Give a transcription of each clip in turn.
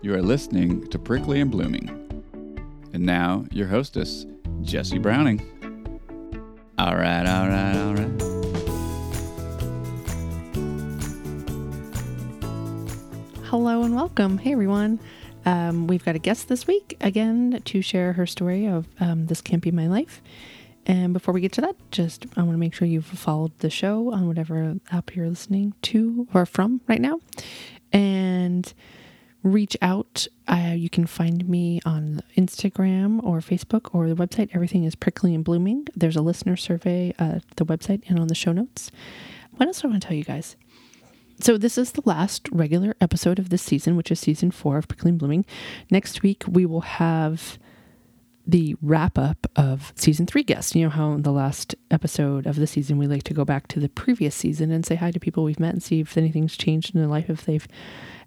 You are listening to Prickly and Blooming. And now, your hostess, Jesse Browning. All right, all right, all right. Hello and welcome. Hey everyone. Um, we've got a guest this week again to share her story of um, This Can't Be My Life. And before we get to that, just I want to make sure you've followed the show on whatever app you're listening to or from right now. And reach out. Uh, you can find me on Instagram or Facebook or the website. Everything is prickly and blooming. There's a listener survey at the website and on the show notes. What else do I want to tell you guys? So this is the last regular episode of this season, which is season four of Prickly and Blooming. Next week we will have the wrap up of season three guests. You know how in the last episode of the season we like to go back to the previous season and say hi to people we've met and see if anything's changed in their life, if they've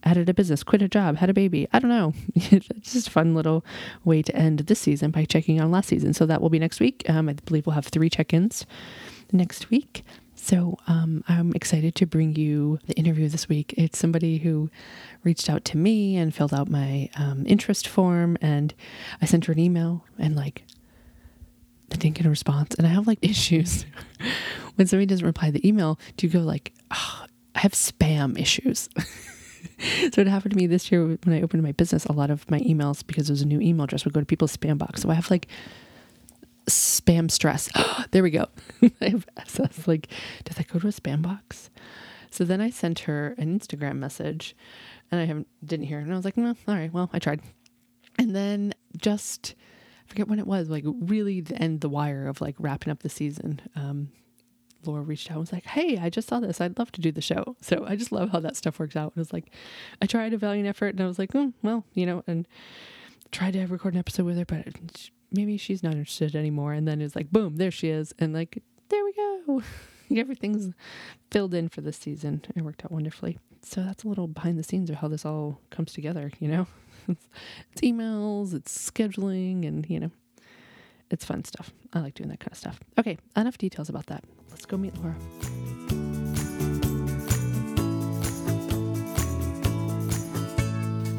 added a business, quit a job, had a baby. I don't know. it's just a fun little way to end this season by checking on last season. So that will be next week. Um, I believe we'll have three check-ins next week. So um, I'm excited to bring you the interview this week. It's somebody who reached out to me and filled out my um, interest form, and I sent her an email and like I didn't get a response. And I have like issues when somebody doesn't reply the email. Do you go like, oh, I have spam issues? so it happened to me this year when I opened my business. A lot of my emails, because it was a new email address, would go to people's spam box. So I have like spam stress. there we go. I was like, does that go to a spam box? So then I sent her an Instagram message and I haven't didn't hear. And I was like, no, all right, well, I tried. And then just I forget when it was, like really the end the wire of like wrapping up the season. Um, Laura reached out and was like, Hey, I just saw this. I'd love to do the show. So I just love how that stuff works out. It was like, I tried a valiant effort and I was like, oh, well, you know, and tried to record an episode with her, but maybe she's not interested anymore. And then it's like, boom, there she is. And like, there we go. Everything's filled in for this season. It worked out wonderfully. So that's a little behind the scenes of how this all comes together, you know? it's emails, it's scheduling, and, you know, it's fun stuff. I like doing that kind of stuff. Okay, enough details about that. Let's go meet Laura.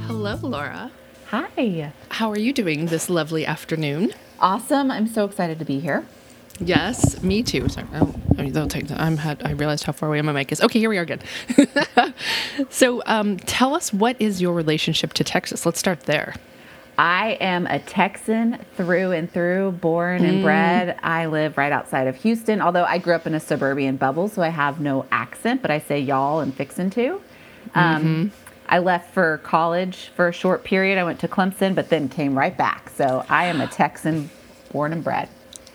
Hello, Laura. Hi. How are you doing this lovely afternoon? Awesome. I'm so excited to be here. Yes, me too. Sorry. Oh, they'll take that. I'm had. I realized how far away my mic is. Okay, here we are again. so, um, tell us what is your relationship to Texas? Let's start there. I am a Texan through and through, born and bred. I live right outside of Houston, although I grew up in a suburban bubble, so I have no accent, but I say y'all and fixin' too. Um, I left for college for a short period. I went to Clemson, but then came right back. So I am a Texan born and bred.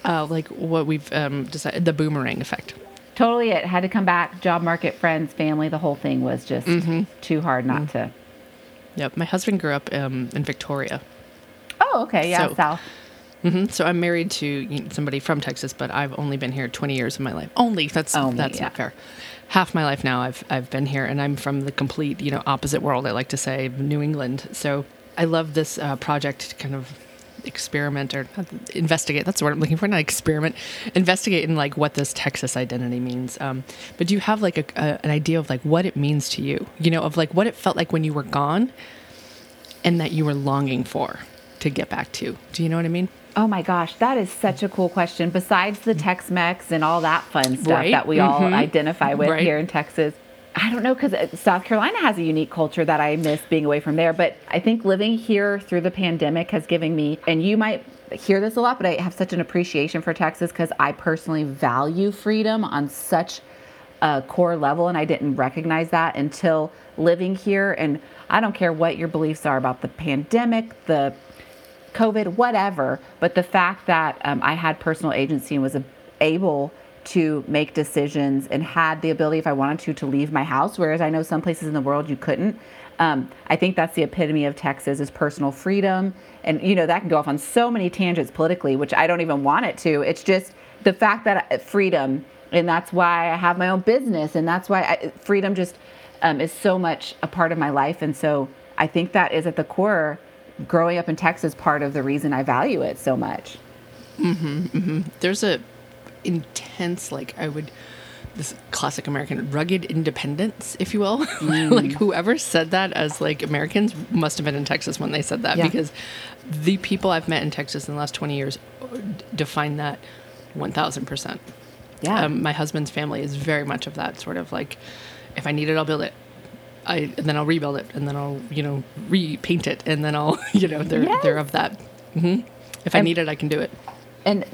Uh, like what we've um, decided, the boomerang effect. Totally it. Had to come back, job market, friends, family. The whole thing was just too hard not to. Yep. My husband grew up um, in Victoria. Oh, okay. Yeah, So- South. Hmm So I'm married to somebody from Texas, but I've only been here 20 years of my life. Only that's Only, that's yeah. not fair. Half my life now I've I've been here, and I'm from the complete you know opposite world. I like to say New England. So I love this uh, project to kind of experiment or investigate. That's the word I'm looking for. Not experiment, investigate in like what this Texas identity means. Um, but do you have like a, a, an idea of like what it means to you? You know, of like what it felt like when you were gone, and that you were longing for to get back to. Do you know what I mean? Oh my gosh, that is such a cool question. Besides the Tex Mex and all that fun stuff Right. that we all Mhm. identify with Right. here in Texas, I don't know because South Carolina has a unique culture that I miss being away from there. But I think living here through the pandemic has given me, and you might hear this a lot, but I have such an appreciation for Texas because I personally value freedom on such a core level, and I didn't recognize that until living here. And I don't care what your beliefs are about the pandemic, the COVID, whatever, but the fact that um, I had personal agency and was able to make decisions and had the ability, if I wanted to, to leave my house, whereas I know some places in the world you couldn't. Um, I think that's the epitome of Texas is personal freedom, and you know that can go off on so many tangents politically, which I don't even want it to. It's just the fact that I- freedom, and that's why I have my own business, and that's why I, freedom just um, is so much a part of my life, and so I think that is at the core growing up in Texas part of the reason I value it so much. Mm-hmm, mm-hmm. there's a intense like I would this classic American rugged independence, if you will. Mm. like whoever said that as like Americans must have been in Texas when they said that Yeah. because the people I've met in Texas in the last 20 years define that 1000%. Yeah. Um, my husband's family is very much of that sort of like, if I need it, I'll build it. I, and then I'll rebuild it, and then I'll, you know, repaint it, and then I'll, you know, they're Yes. they're of that. hmm If I And- need it, I can do it. and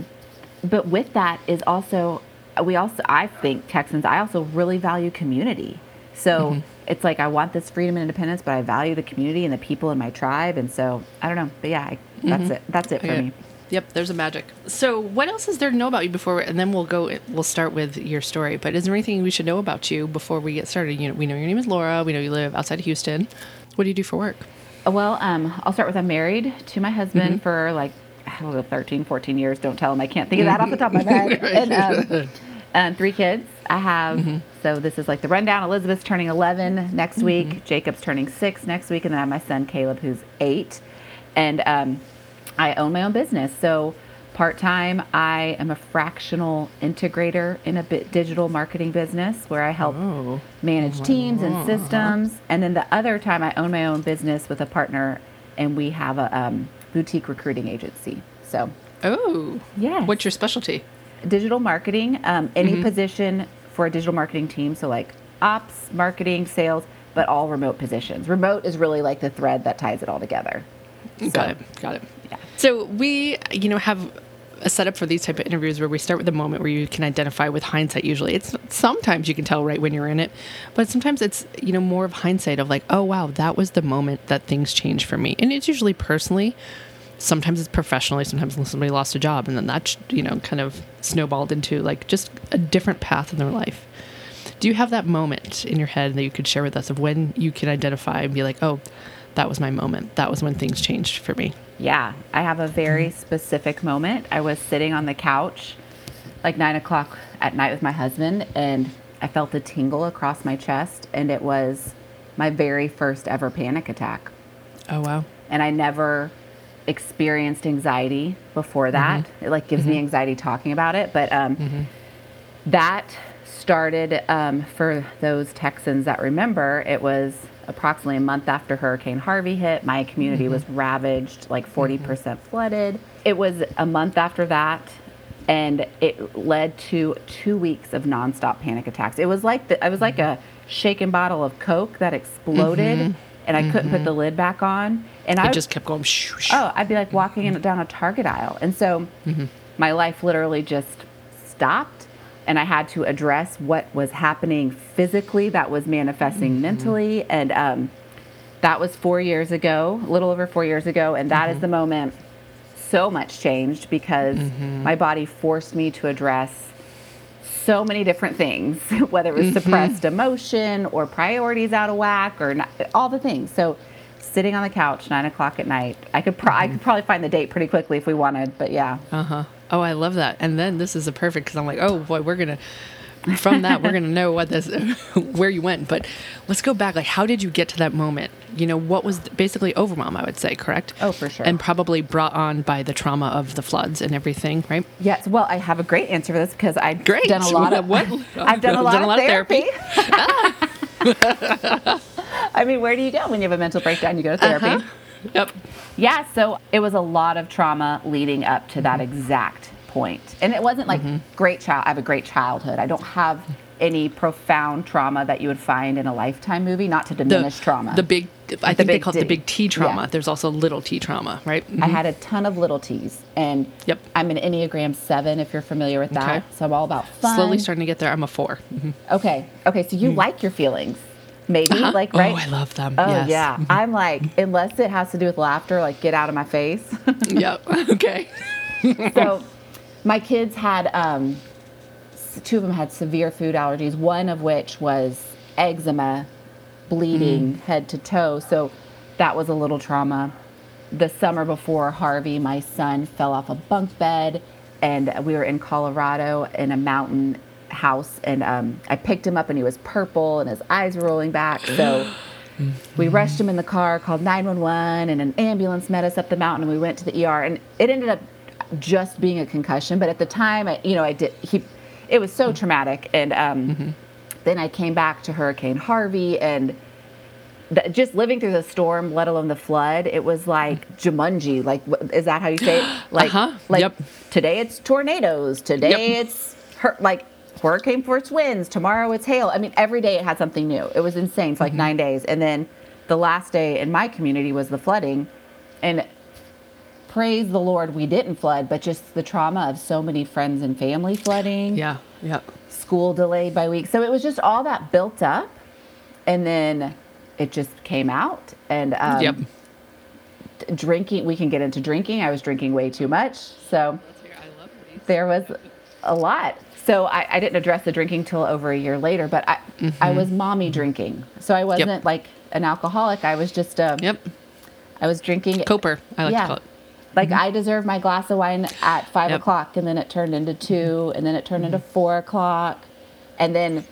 but with that is also we also i think texans i also really value community so Mm-hmm. it's like i want this freedom and independence but i value the community and the people in my tribe and so i don't know but yeah I, that's it that's it for Okay. me Yep, there's a magic. So, what else is there to know about you before, and then we'll go. We'll start with your story. But is there anything we should know about you before we get started? You know, we know your name is Laura. We know you live outside of Houston. What do you do for work? well um, i'll start with i'm married to my husband Mm-hmm. for like I don't know, 13 14 years don't tell him i can't think of that off the top of my head and um, um, three kids i have Mm-hmm. so this is like the rundown elizabeth's turning 11 next week jacob's turning six next week and then i have my son caleb who's eight and um, i own my own business so part-time i am a fractional integrator in a bit digital marketing business where i help Oh, manage teams and systems. And then the other time, I own my own business with a partner, and we have a um, boutique recruiting agency. So, oh, yeah. What's your specialty? digital marketing, um, any Mm-hmm. position for a digital marketing team. So, like ops, marketing, sales, but all remote positions. Remote is really like the thread that ties it all together. Got it. Got it. So we, you know, have a setup for these type of interviews where we start with a moment where you can identify with hindsight. Usually, it's sometimes you can tell right when you're in it, but sometimes it's you know more of hindsight of like, oh wow, that was the moment that things changed for me, and it's usually personally. Sometimes it's professionally. Sometimes somebody lost a job, and then that you know kind of snowballed into like just a different path in their life. Do you have that moment in your head that you could share with us of when you can identify and be like, oh, that was my moment. That was when things changed for me. Yeah, I have a very specific moment. I was sitting on the couch like nine o'clock at night with my husband, and I felt a tingle across my chest, and it was my very first ever panic attack. Oh wow. And I never experienced anxiety before that. It like gives me anxiety talking about it, but um, that started um, for those Texans that remember. It was approximately a month after Hurricane Harvey hit. My community was mm-hmm. ravaged, like 40% mm-hmm. percent flooded. It was a month after that, and it led to two weeks of nonstop panic attacks. It was like the, I was like a mm-hmm. shaken bottle of Coke that exploded, and I couldn't put the lid back on. And I just kept going. Shoo, shoo. Oh, I'd be like walking in, down a Target aisle. And so my life literally just stopped. And I had to address what was happening physically that was manifesting mm-hmm. mentally. And um, that was four years ago, a little over four years ago. And that is mm-hmm. the moment so much changed because mm-hmm. my body forced me to address so many different things, whether it was suppressed emotion or priorities out of whack or not, all the things. So, sitting on the couch, nine o'clock at night, I could pro- I could probably find the date pretty quickly if we wanted, but yeah. Uh huh. Oh, I love that. And then this is a perfect because I'm like, oh boy, we're gonna from that we're gonna know what this where you went. But let's go back. Like, how did you get to that moment? You know, what was basically overwhelm? I would say, correct? Oh, for sure. And probably brought on by the trauma of the floods and everything, right? Yes, well, I have a great answer for this because I've Great. done a lot of What? I've done a lot, of, therapy. I mean, where do you go when you have a mental breakdown? You go to therapy. Uh-huh. Yep. Yeah, so it was a lot of trauma leading up to that mm-hmm. exact point. And it wasn't like mm-hmm. great child I have a great childhood. I don't have any profound trauma that you would find in a lifetime movie, not to The diminish trauma. The big. I think they call it the big T trauma. Yeah. There's also little T trauma, right? I mm-hmm. had a ton of little T's and Yep. I'm an Enneagram 7 if you're familiar with that. Okay. So I'm all about fun. Slowly starting to get there. I'm a 4 Mhm. Okay. Okay, so you like your feelings. Maybe uh-huh. like oh, right? Oh, I love them. Oh yes. yeah. Mm-hmm. I'm like unless it has to do with laughter, like get out of my face. yep. Okay. so my kids had um, two of them had severe food allergies one of which was eczema bleeding mm-hmm. head to toe so that was a little trauma the summer before harvey my son fell off a bunk bed and we were in colorado in a mountain house and um, i picked him up and he was purple and his eyes were rolling back so we rushed him in the car, called 911, and an ambulance met us up the mountain, and we went to the ER. And it ended up just being a concussion. But at the time, I, you know, I did he it was so traumatic. And um, then I came back to Hurricane Harvey and just living through the storm, let alone the flood, it was like Jumanji. Like, is that how you say it? Like, Uh-huh. like Yep. today it's tornadoes. Today Yep. it's hur- like hurricane force winds. Tomorrow it's hail. I mean, every day it had something new. It was insane for like nine days. And then the last day in my community was the flooding. And praise the Lord, we didn't flood, but just the trauma of so many friends and family flooding Yeah. Yeah. school delayed by weeks. So it was just all that built up, and then it just came out. And um, yep. drinking, we can get into drinking. I was drinking way too much, so there was a lot. So I, I didn't address the drinking till over a year later, but I I mm-hmm. was mommy mm-hmm. drinking, so I wasn't like an alcoholic. I was just a. Yep. I was drinking Coper, I like Yeah. to call it. like mm-hmm. I deserved my glass of wine at five Yep. o'clock, and then it turned into two, and then it turned into four o'clock, and then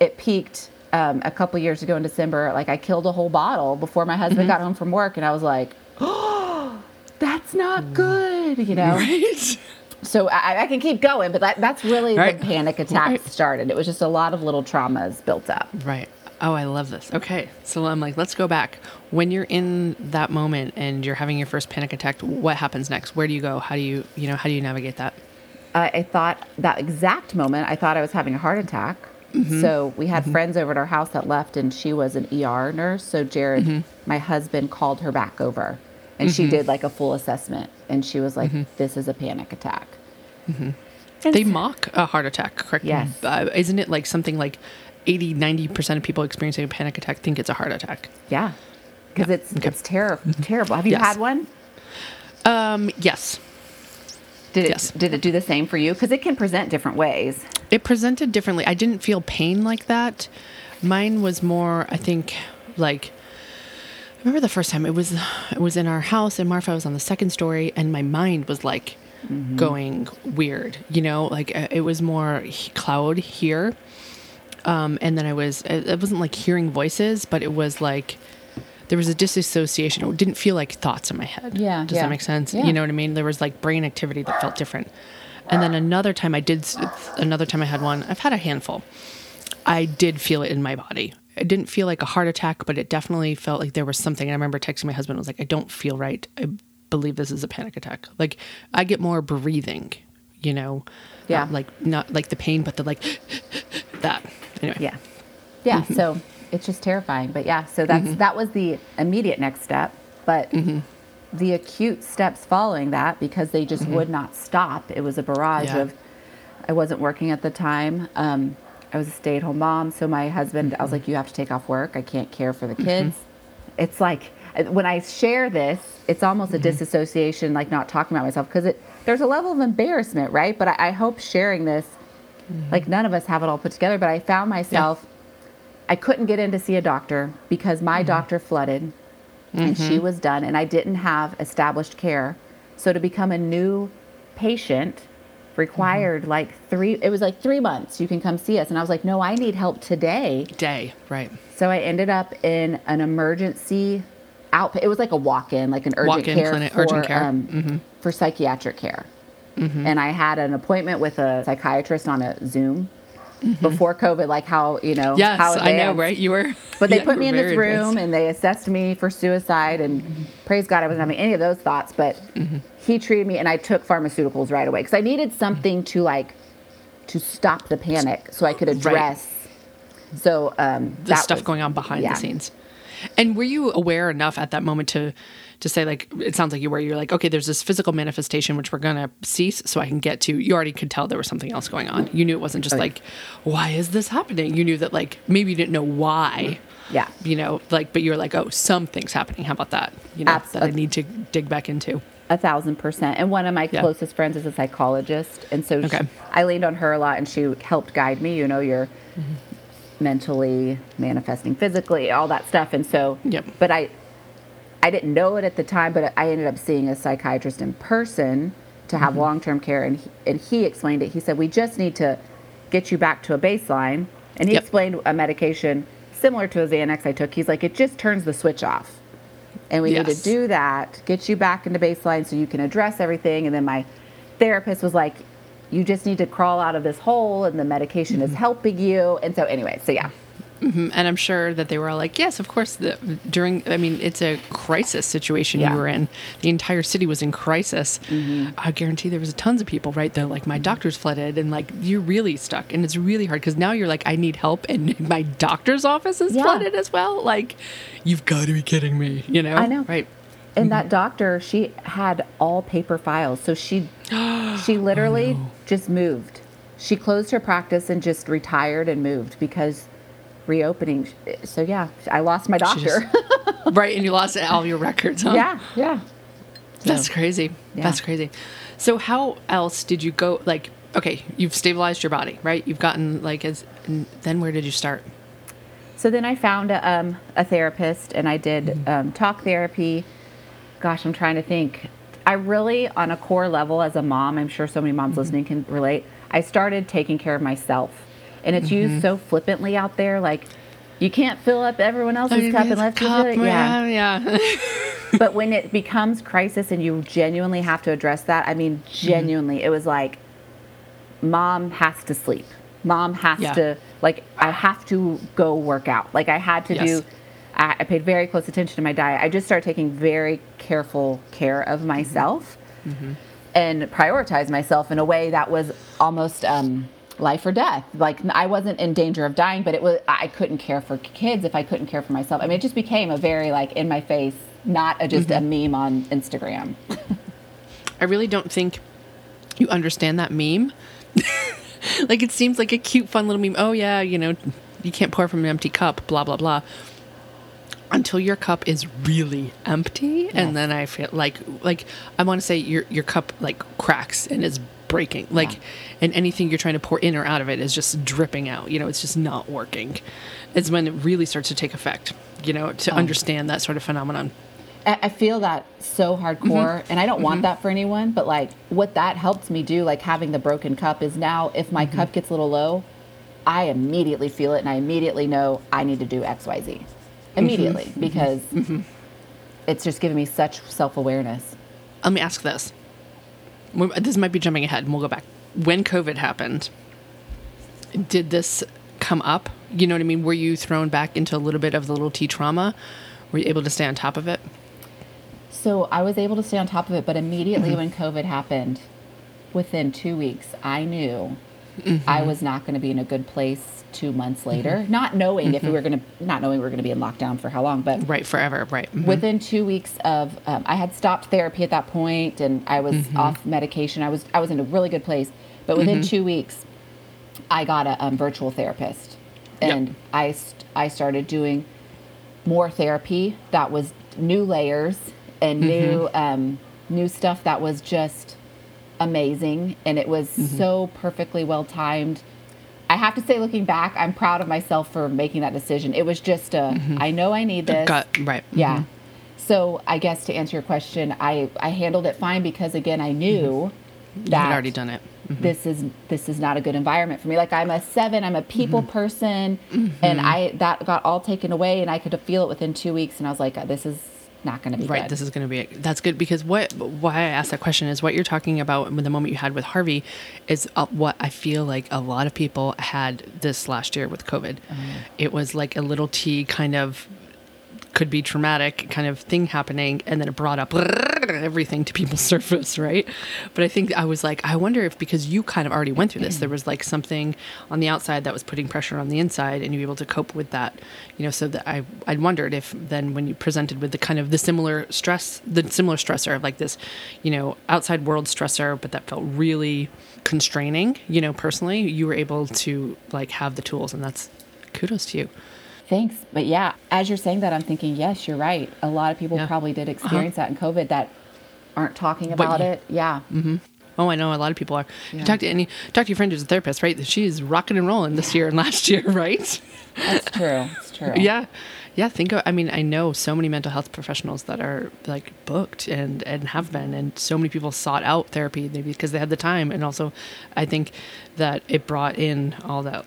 it peaked um, a couple years ago in December. Like I killed a whole bottle before my husband got home from work, and I was like, "Oh, that's not good," you know. Right. So I, I can keep going, but that, that's really Right. the panic attack Right. started. It was just a lot of little traumas built up. Right. Oh, I love this. Okay. So I'm like, let's go back. When you're in that moment and you're having your first panic attack, what happens next? Where do you go? How do you, you know, how do you navigate that? I, I thought that exact moment, I thought I was having a heart attack. Mm-hmm. So we had friends over at our house that left, and she was an ER nurse. So Jared, Mm-hmm. my husband, called her back over, and she did like a full assessment, and she was like, Mm-hmm. "This is a panic attack." They mock a heart attack, correct? Yes. Uh, isn't it like something like 80, 90% of people experiencing a panic attack think it's a heart attack? Yeah, because Yeah, it's okay. it's ter- terrible. Have you Yes. had one? Um, yes. Did it Yes. did it do the same for you? Because it can present different ways. It presented differently. I didn't feel pain like that. Mine was more, I think, like remember the first time it was it was in our house and Marfa was on the second story and my mind was like going weird, you know, like uh, it was more cloud here. Um, and then I was it it wasn't like hearing voices, but it was like there was a disassociation. It didn't feel like thoughts in my head. Yeah, Does yeah. that make sense? Yeah. You know what I mean? There was like brain activity that felt different. And then another time I did, another time I had one, I've had a handful. I did feel it in my body. It didn't feel like a heart attack, but it definitely felt like there was something. I remember texting my husband, I was like, I don't feel right. I believe this is a panic attack. Like, I get more breathing, you know? Yeah. Not like, not like the pain, but the like, that. Anyway. Yeah. Yeah. Mm-hmm. So it's just terrifying. But yeah, so that's that was the immediate next step. But Mm-hmm. the acute steps following that, because they just would not stop. It was a barrage Mm-hmm. Yeah. of I wasn't working at the time. Um, I was a stay at home mom. So my husband, I was like, you have to take off work. I can't care for the mm-hmm. kids. It's like when I share this, it's almost a mm-hmm. disassociation, like not talking about myself, because it there's a level of embarrassment, right? But I, I hope sharing this, mm-hmm. like none of us have it all put together. But I found myself, I couldn't get in to see a doctor because my doctor flooded, and she was done, and I didn't have established care. So to become a new patient required like three. It was like three months. You can come see us, and I was like, no, I need help today. Day. Right. So I ended up in an emergency out. It was like a walk-in, like an urgent Walk-in care clinic- for urgent care. Mm-hmm. Um, for psychiatric care. And I had an appointment with a psychiatrist on a Zoom before COVID, like how you know. Mm-hmm. Yes, how I know, right? You were. But they yeah, put me in this room advanced. and they assessed me for suicide. And praise God, I wasn't having any of those thoughts. But Mm-hmm. He treated me, and I took pharmaceuticals right away because I needed something to like to stop the panic, so I could address. So um, the that stuff was- going on behind yeah. the scenes. And were you aware enough at that moment to to say like it sounds like you were you're like okay there's this physical manifestation which we're going to cease so I can get to you already could tell there was something else going on. You knew it wasn't just like why is this happening? You knew that like maybe you didn't know why. Yeah. You know, like but you're like oh something's happening. How about that? You know Abs- that I need to dig back into. A thousand percent. And one of my Yeah. closest friends is a psychologist, and so she- I leaned on her a lot, and she helped guide me. You know, you're Mm-hmm. mentally manifesting physically, all that stuff. And so, Yep. but I, I didn't know it at the time, but I ended up seeing a psychiatrist in person to Mm-hmm. have long-term care, and he, and he explained it. He said we just need to get you back to a baseline, and he Yep. explained a medication similar to a Xanax I took. He's like, it just turns the switch off. And we need to do that, get you back into baseline so you can address everything. And then my therapist was like, you just need to crawl out of this hole and the medication is mm-hmm. helping you. And so, anyway, so yeah. Mm-hmm. and I'm sure that they were all like, yes, of course. The, during, I mean, it's a crisis situation Yeah. you were in. The entire city was in crisis. Mm-hmm. I guarantee there was tons of people, right? That like my mm-hmm. doctor's flooded, and like you're really stuck, and it's really hard because now you're like, I need help, and my doctor's office is Yeah. flooded as well. Like, you've got to be kidding me, you know? I know. right? And that doctor, she had all paper files. So she she literally oh, just moved. She closed her practice and just retired and moved because reopening. So yeah, I lost my She just- doctor. right, and you lost all your records, huh? yeah, yeah. That's crazy. yeah. That's crazy. So how else did you go? Like, okay, you've stabilized your body, right? You've gotten like as. And then where did you start? So then I found a, um, a therapist and I did um, talk therapy. Gosh, I'm trying to think. I really, on a core level, as a mom, I'm sure so many moms listening can relate. I started taking care of myself, and it's used so flippantly out there, like you can't fill up everyone else's cup unless you fill it. Yeah. yeah. but when it becomes crisis and you genuinely have to address that, I mean, genuinely, it was like, mom has to sleep. Mom has Yeah. to, like, I have to go work out. Like, I had to Yes. do, I, I paid very close attention to my diet. I just started taking very careful care of myself and prioritize myself in a way that was almost, um, life or death. Like I wasn't in danger of dying, but it was I couldn't care for kids if I couldn't care for myself. I mean, it just became a very like in my face, not a, just a mm-hmm. meme on Instagram. I really don't think you understand that meme. like it seems like a cute, fun little meme. Oh yeah, you know, you can't pour from an empty cup. Blah blah blah. Until your cup is really empty, and then I feel like like I want to say your your cup like cracks and is breaking. Like, and anything you're trying to pour in or out of it is just dripping out. You know, it's just not working. It's when it really starts to take effect. You know, to oh. understand that sort of phenomenon. I, feel that so hardcore, mm-hmm. and I don't want mm-hmm. that for anyone. But like, what that helped me do, like having the broken cup, is now if my mm-hmm. cup gets a little low, I immediately feel it, and I immediately know I need to do X, Y, Z, immediately because it's just giving me such self awareness. Let me ask this. This might be jumping ahead, and we'll go back. When COVID happened, did this come up? You know what I mean? Were you thrown back into a little bit of the little T trauma? Were you able to stay on top of it? So I was able to stay on top of it, but immediately when COVID happened, within two weeks, I knew I was not going to be in a good place two months later. Not knowing if we were going to, not knowing we were going to be in lockdown for how long, but Right, forever, right. Mhm. within two weeks of, um, I had stopped therapy at that point, and I was off medication. I was I was in a really good place, but within two weeks, I got a um, virtual therapist, Yep. and I st- I started doing more therapy that was new layers and new um, new stuff that was just amazing and it was mm-hmm. so perfectly well timed. I have to say looking back i'm proud of myself for making that decision. It was just a mm-hmm. I know i need this. right. Mm-hmm. yeah. So i guess to answer your question i i handled it fine because again i knew You that had already done it. this is this is not a good environment for me. Like i'm a seven i'm a people Mm-hmm. person and i that got all taken away and i could feel it within two weeks and i was like this is not going to be Right, good this is going to be that's good because what why I asked that question is what you're talking about with the moment you had with Harvey is uh, what I feel like a lot of people had this last year with COVID. It was like a little T kind of could be traumatic kind of thing happening and then it brought up everything to people's surface right? But i think i was like i wonder if because you kind of already went through this there was like something on the outside that was putting pressure on the inside and you were able to cope with that you know so that i i wondered if then when you presented with the kind of the similar stress the similar stressor of like this you know outside world stressor but that felt really constraining you know personally you were able to like have the tools and that's kudos to you Thanks. But yeah, as you're saying that, I'm thinking, yes, you're right. A lot of people Yeah. probably did uh-huh. experience that in COVID that aren't talking about you- it. Yeah. Mm-hmm. Oh, I know a lot of people are. You talk to any talk to your friend who's a therapist, right? She's rocking and rolling this year and last year, right? That's true. It's true. Yeah, yeah. Think of. I mean, I know so many mental health professionals that are like booked and and have been, and so many people sought out therapy maybe because they had the time, and also, I think that it brought in all that.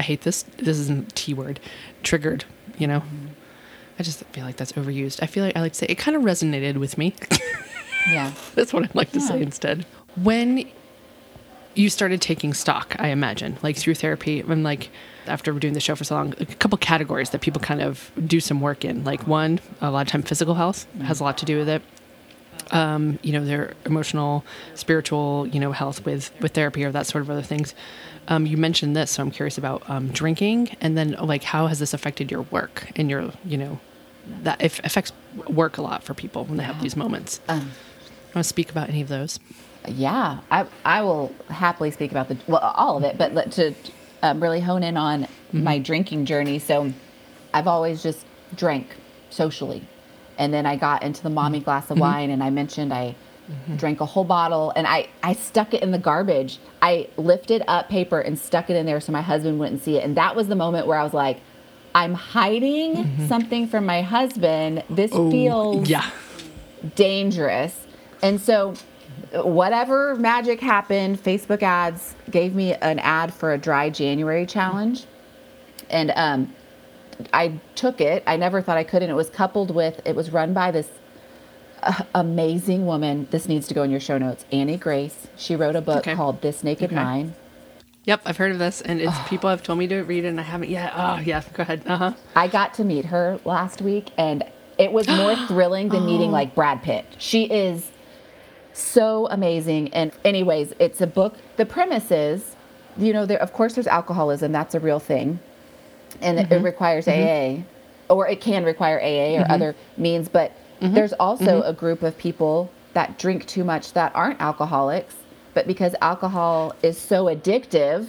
I hate this. This isn't T word. Triggered. You know. I just feel like that's overused. I feel like I like to say it kind of resonated with me. Yeah. That's what I'd like to say instead. When you started taking stock, I imagine, like through therapy and like after doing the show for so long, a couple categories that people kind of do some work in. Like one, a lot of time physical health has a lot to do with it. Um, you know, their emotional, spiritual, you know, health with with therapy or that sort of other things. Um, you mentioned this, so I'm curious about um, drinking, and then like how has this affected your work and your, you know, that it affects work a lot for people when they have these moments. Um, Want to speak about any of those? Yeah, I I will happily speak about the well all of it, but let, to um, really hone in on my drinking journey. So, I've always just drank socially, and then I got into the mommy mm-hmm. glass of mm-hmm. wine, and I mentioned I mm-hmm. drank a whole bottle, and I I stuck it in the garbage. I lifted up paper and stuck it in there so my husband wouldn't see it, and that was the moment where I was like. I'm hiding something from my husband. This oh, feels yeah. dangerous. And so, whatever magic happened, Facebook ads gave me an ad for a dry January challenge. And um, I took it. I never thought I could. And it was coupled with, it was run by this uh, amazing woman. This needs to go in your show notes. Annie Grace. She wrote a book Okay. called This Naked Okay. Mind. Yep, I've heard of this, and it's people have told me to read it, and I haven't yet. Oh, yeah, go ahead. Uh huh. I got to meet her last week, and it was more thrilling than meeting like Brad Pitt. She is so amazing. And, anyways, it's a book. The premise is, you know, there of course there's alcoholism. That's a real thing, and it, it mm-hmm. requires mm-hmm. AA, or it can require AA or mm-hmm. other means. But there's also a group of people that drink too much that aren't alcoholics, but because alcohol is so addictive,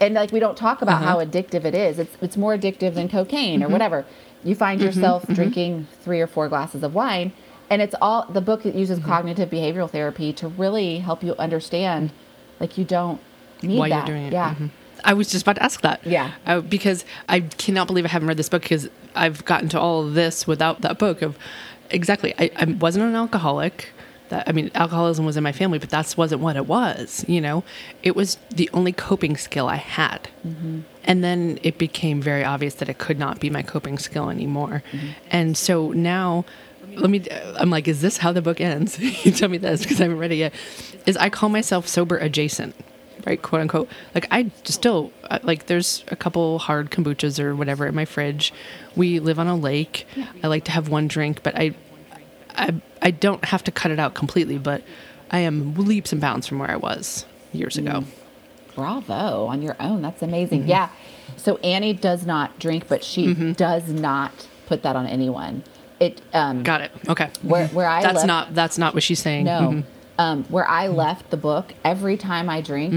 and like we don't talk about uh-huh. how addictive it is. It's it's more addictive than cocaine or whatever. You find yourself drinking three or four glasses of wine, and it's all the book uses cognitive behavioral therapy to really help you understand, like you don't need Why that. you're doing it. Yeah. Mhm. I was just about to ask that. Yeah. Uh, because I cannot believe I haven't read this book because I've gotten to all of this without that book of exactly. I, I wasn't an alcoholic. That I mean, alcoholism was in my family, but that wasn't what it was. You know, it was the only coping skill I had. And then it became very obvious that it could not be my coping skill anymore. And so now, let me, I'm like, is this how the book ends? you tell me this because I haven't read it yet. Is I call myself sober adjacent, right? Quote unquote. Like, I still, uh, like, there's a couple hard kombuchas or whatever in my fridge. We live on a lake. I like to have one drink, but I, I, I don't have to cut it out completely, but I am leaps and bounds from where I was years ago. Bravo on your own. That's amazing. Yeah. So Annie does not drink, but she does not put that on anyone. It um Got it. Okay. where where I that's left, not that's not what she's saying. no Mhm. Um where I left the book. Every time I drink,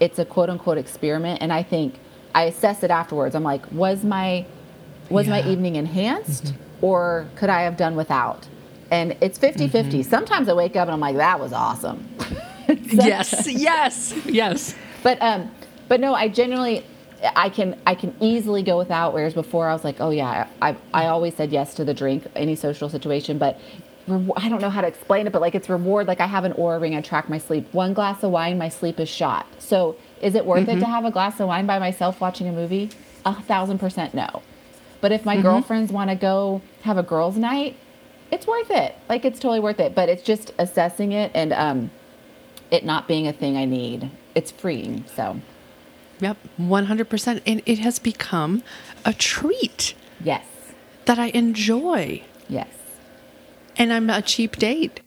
it's a quote unquote experiment, and I think I assess it afterwards. I'm like, was my was my evening enhanced, or could I have done without? And it's 50 50. Sometimes I wake up and I'm like, that was awesome. Yes. Yes. Yes. But um, but no, I generally, I can I can easily go without. Whereas before I was like, oh yeah, I I always said yes to the drink, any social situation. But I don't know how to explain it, but like it's reward. Like I have an Oura ring. I track my sleep. One glass of wine, my sleep is shot. So is it worth it to have a glass of wine by myself watching a movie? A thousand percent no. But if my girlfriends want to go have a girls' night, it's worth it. Like it's totally worth it. But it's just assessing it and um, it not being a thing I need. It's freeing. So Yep. One hundred percent. And it has become a treat yes, that I enjoy. yes, And I'm a cheap date.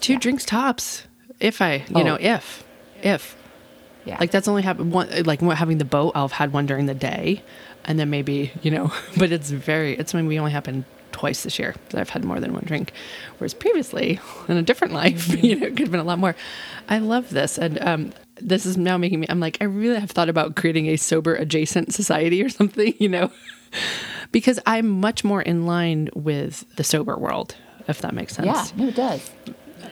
Two drinks tops. If I, you Oh. know, if, if. yeah. Like that's only happened one. Like having the boat, I'll have had one during the day, and then maybe you know. But it's very. It's maybe only happened twice this year that I've had more than one drink, whereas previously in a different life, you know, it could have been a lot more. I love this, and um, this is now making me. I'm like, I really have thought about creating a sober adjacent society or something, you know, because I'm much more in line with the sober world, if that makes sense. yeah. No, it does.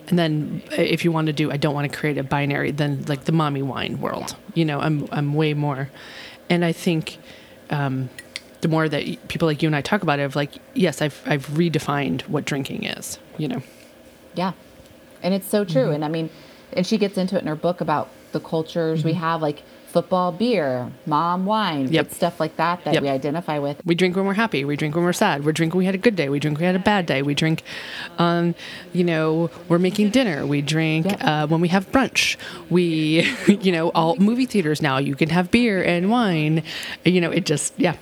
And then uh, if you want to do, I don't want to create a binary, then like the mommy wine world, you know, I'm, I'm way more. And I think um, the more that people like you and I talk about it, of like, yes, I've, I've redefined what drinking is, you know? Yeah, and it's so true. Mm-hmm. And I mean, and she gets into it in her book about the cultures we have. Like football beer, mom wine, Yep. stuff like that that Yep. we identify with. We drink when we're happy. We drink when we're sad. We drink when we had a good day. We drink when we had a bad day. We drink, um, you know, we're making dinner. We drink Yep. uh, when we have brunch. We, you know, all movie theaters now, you can have beer and wine. You know, it just, yeah.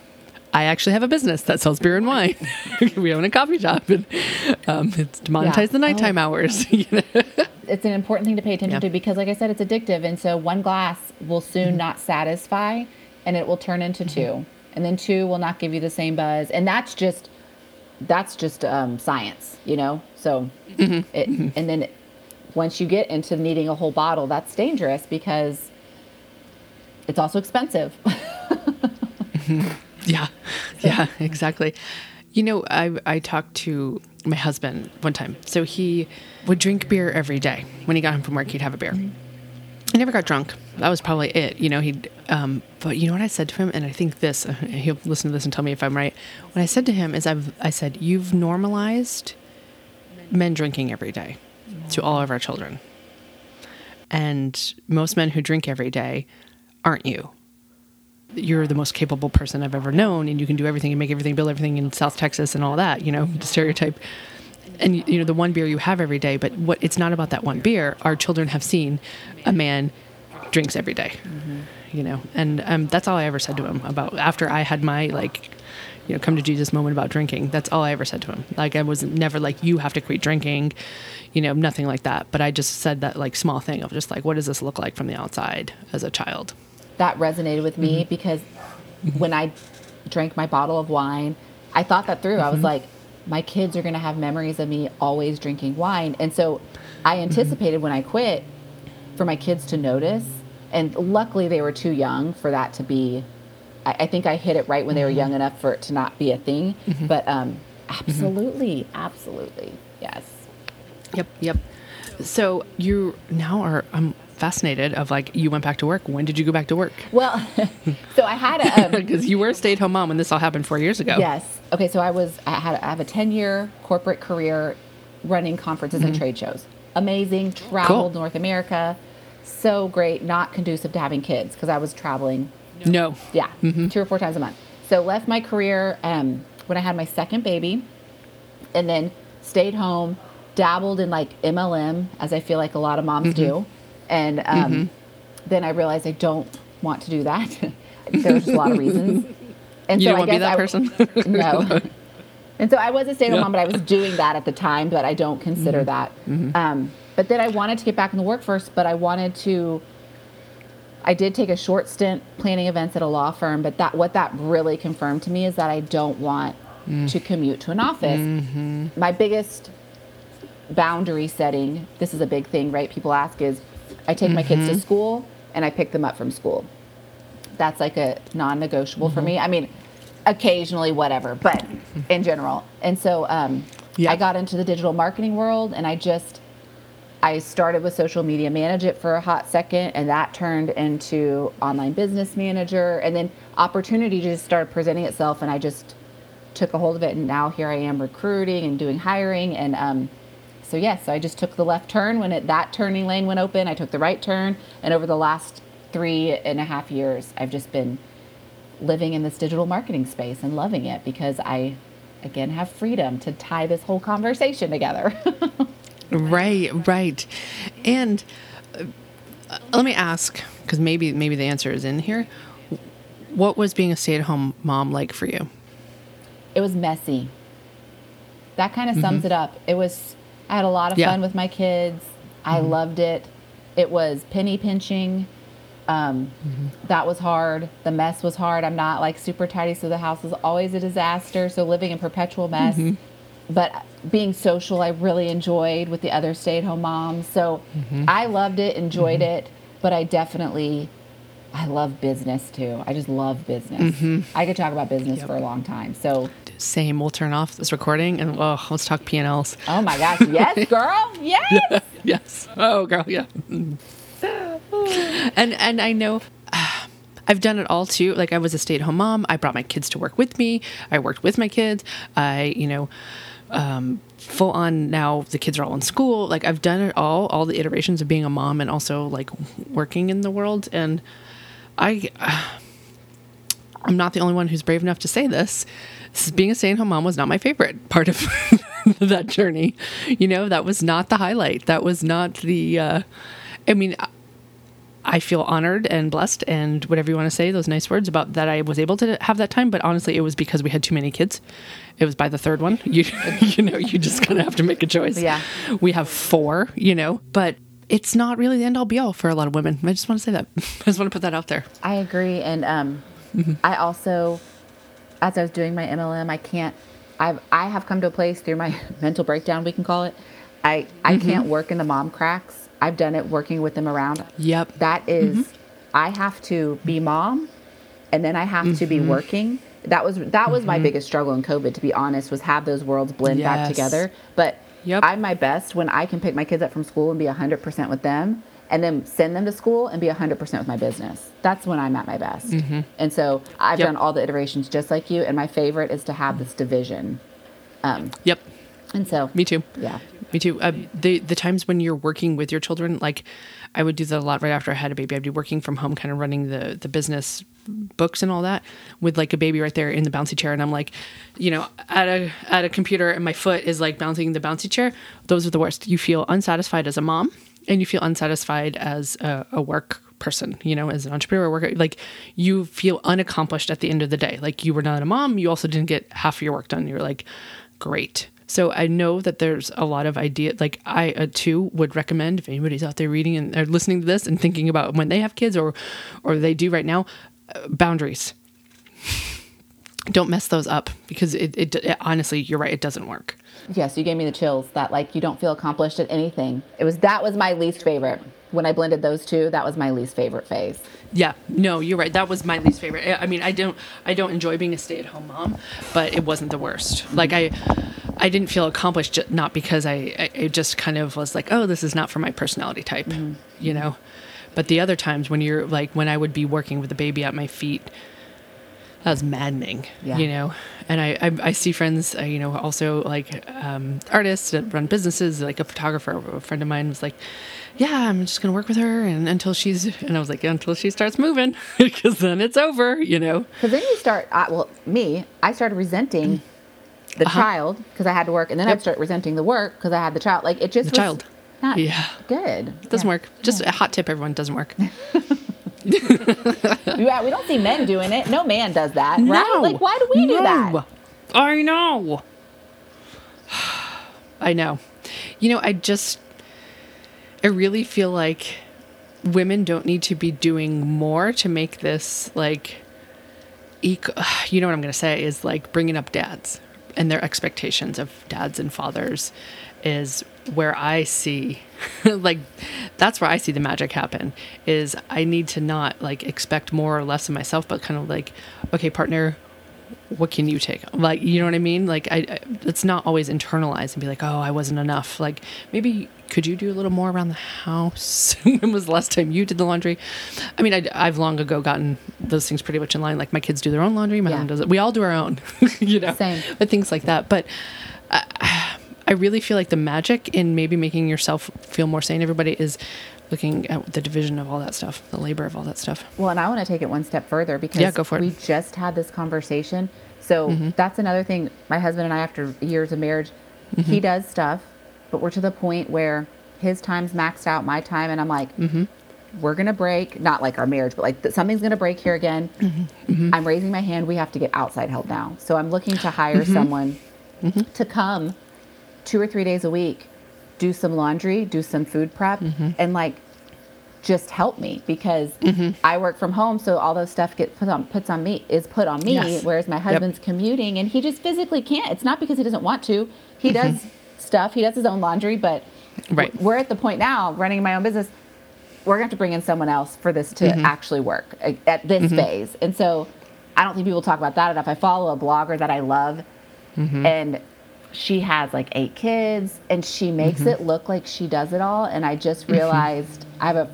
I actually have a business that sells beer and wine. we own a coffee shop, and um, it's to monetize Yeah. the nighttime hours. you know? It's an important thing to pay attention Yeah. to because, like I said, it's addictive. And so one glass will soon mm-hmm. not satisfy and it will turn into two. Mm-hmm. And then two will not give you the same buzz. And that's just, that's just um, science, you know? So, mm-hmm. it, and then once you get into needing a whole bottle, that's dangerous because it's also expensive. Yeah, yeah, exactly. You know, I I talked to my husband one time. So he would drink beer every day. When he got home from work, he'd have a beer. He never got drunk. That was probably it. You know, he'd. Um, but you know what I said to him, and I think this. Uh, he'll listen to this and tell me if I'm right. What I said to him is, I've I said you've normalized men drinking every day to all of our children, and most men who drink every day aren't you you're the most capable person I've ever known, and you can do everything and make everything, build everything in South Texas and all that. You know, the stereotype. And you know the one beer you have every day, but what it's not about that one beer. Our children have seen a man drinks every day, You know, and um, that's all I ever said to him about after I had my like, you know, come to Jesus moment about drinking. That's all I ever said to him. Like I was never like you have to quit drinking, you know, nothing like that. But I just said that like small thing of just like what does this look like from the outside as a child. That resonated with me Mm-hmm. because when I drank my bottle of wine, I thought that through. Mm-hmm. I was like, my kids are going to have memories of me always drinking wine. And so Mm-hmm. I anticipated when I quit for my kids to notice. And luckily, they were too young for that to be. I, I think I hit it right when they were Mm-hmm. young enough for it to not be a thing. But um, absolutely, absolutely, yes. Yep, yep. So you now are I'm fascinated of like you went back to work. When did you go back to work? Well, so I had a. Um, Because you were a stay-at-home mom when this all happened four years ago. Yes. Okay. So I was. I had. I have a ten year corporate career, running conferences and trade shows. Amazing. Traveled Cool. North America. So great. Not conducive to having kids because I was traveling. No. Yeah, two or four times a month. So left my career um, when I had my second baby, and then stayed home. Dabbled in like MLM, as I feel like a lot of moms do, and um, mm-hmm. then I realized I don't want to do that. There's a lot of reasons. And You so don't I want to be that I- person. no. And so I was a stay-at-home Yeah. mom, but I was doing that at the time, but I don't consider mm-hmm. that. Mm-hmm. Um, but then I wanted to get back in the workforce, but I wanted to. I did take a short stint planning events at a law firm, but that what that really confirmed to me is that I don't want mm. to commute to an office. My biggest boundary setting, this is a big thing, right? People ask is I take my kids to school and I pick them up from school. That's like a non-negotiable for me. I mean, occasionally whatever, but in general. And so um, Yeah. I got into the digital marketing world and I just I started with social media manage it for a hot second and that turned into online business manager and then opportunity just started presenting itself and I just took a hold of it and now here I am recruiting and doing hiring and um, so yes, so I just took the left turn when it, that turning lane went open. I took the right turn and over the last three and a half years, I've just been living in this digital marketing space and loving it because I again have freedom to tie this whole conversation together. Right, right. And uh, let me ask, because maybe maybe the answer is in here. What was being a stay-at-home mom like for you? it was messy. That kind of sums it up. It was I had a lot of Yeah. fun with my kids. I mm-hmm. loved it. It was penny pinching. Um, mm-hmm. That was hard. The mess was hard. I'm not like super tidy, so the house is always a disaster. So living in perpetual mess. Mm-hmm. But being social, I really enjoyed with the other stay-at-home moms. So I loved it, enjoyed it. But I definitely, I love business too. I just love business. I could talk about business for a long time. So Same. We'll turn off this recording and oh, let's talk P and Ls. Oh my gosh, yes, girl, yes. yes. Oh, girl, yeah. and and I know I've done it all too. Like I was a stay-at-home mom. I brought my kids to work with me. I worked with my kids. I, you know, um, full on now the kids are all in school. Like I've done it all, all the iterations of being a mom and also like working in the world. And I I'm not the only one who's brave enough to say this. Being a stay-at-home mom was not my favorite part of that journey. You know, that was not the highlight. That was not the. Uh, I mean, I feel honored and blessed and whatever you want to say, those nice words about that I was able to have that time. But honestly, it was because we had too many kids. It was by the third one. You, you know, you just kind of have to make a choice. Yeah. We have four, you know, but it's not really the end all be all for a lot of women. I just want to say that. I just want to put that out there. I agree, and um, mm-hmm. I also, as I was doing my MLM, I can't. I've I have come to a place through my mental breakdown, we can call it. I I mm-hmm. can't work in the mom cracks. I've done it working with them around. Yep. That is- mm-hmm. I have to be mom, and then I have to be working. That was that was my biggest struggle in COVID. To be honest, was have those worlds blend back together. But Yep. I'm my best when I can pick my kids up from school and be 100% with them and then send them to school and be 100% with my business. That's when I'm at my best. And so I've Yep. done all the iterations just like you. And my favorite is to have this division. Um, Yep. and so, Me too. yeah. Me too. Uh, the the times when you're working with your children, like I would do that a lot right after I had a baby. I'd be working from home, kind of running the the business books and all that, with like a baby right there in the bouncy chair, and I'm like, you know, at a at a computer, and my foot is like bouncing the bouncy chair. Those are the worst. You feel unsatisfied as a mom, and you feel unsatisfied as a, a work person. You know, as an entrepreneur or worker, like you feel unaccomplished at the end of the day. Like you were not a mom. You also didn't get half of your work done. You're like, great. So I know that there's a lot of idea. Like I uh, too would recommend if anybody's out there reading and listening to this and thinking about when they have kids or or they do right now, boundaries. Don't mess those up because it, it, it honestly, you're right. It doesn't work. Yes, you gave me the chills that like you don't feel accomplished at anything. It was that was my least favorite. When I blended those two, that was my least favorite phase. Yeah, no, you're right. That was my least favorite. I- mean, I don't, I don't enjoy being a stay-at-home mom, but it wasn't the worst. Like I, I didn't feel accomplished not because I, I it just kind of was like, oh, this is not for my personality type, mm-hmm. you know. But the other times when you're like, when I would be working with the baby at my feet, that was maddening, Yeah. you know. And I, I, I see friends, uh, you know, also like um, artists that run businesses, like a photographer. A friend of mine was like, "Yeah, I'm just gonna work with her, and until she's," and I was like, "Until she starts moving, because then it's over," you know. Because then you start, I, well, me, I started resenting the child because I had to work, and then Uh-huh. Yep. I'd start resenting the work because I had the child. Like it just The was child. Not Yeah. good. It Doesn't Yeah. work. Just a hot tip, everyone doesn't work. Yeah, we don't see men doing it. No man does that, right? Like, why do we do that? I know. I know. You know, I just, I really feel like women don't need to be doing more to make this like, eco- you know what I'm going to say is like bringing up dads and their expectations of dads and fathers is where I see like that's where I see the magic happen is I need to not like expect more or less of myself but kind of like okay partner what can you take? Like you know what i mean? Like I, I it's not always internalized and be like oh i wasn't enough. Like maybe could you do a little more around the house? When was the last time you did the laundry? I mean I, i've long ago gotten those things pretty much in line. Like my kids do their own laundry my Yeah. husband does it. We all do our own you know? Same. but things like that. But I, I really feel like the magic in maybe making yourself feel more sane everybody is looking at the division of all that stuff the labor of all that stuff Well, and I want to take it one step further because Yeah, go for it. we just had this conversation. So mm-hmm. that's another thing. My husband and I, after years of marriage, he mm-hmm. does stuff, but we're to the point where his time's maxed out, my time, and I'm like, mm-hmm. we're gonna break. Not like our marriage, but like th- something's gonna break here again. I'm raising my hand. We have to get outside help now. So I'm looking to hire someone to come two or three days a week, do some laundry, do some food prep, mm-hmm. and like just help me because mm-hmm. I work from home, so all those stuff gets put on puts on me is put on me. Yes. Whereas my husband's commuting and he just physically can't. It's not because he doesn't want to. He mm-hmm. does stuff. He does his own laundry, but Right. we're at the point now running my own business. We're gonna have to bring in someone else for this to actually work at this phase. And so I don't think people talk about that enough. I follow a blogger that I love, and she has like eight kids, and she makes mm-hmm. it look like she does it all. And I just mm-hmm. realized I have a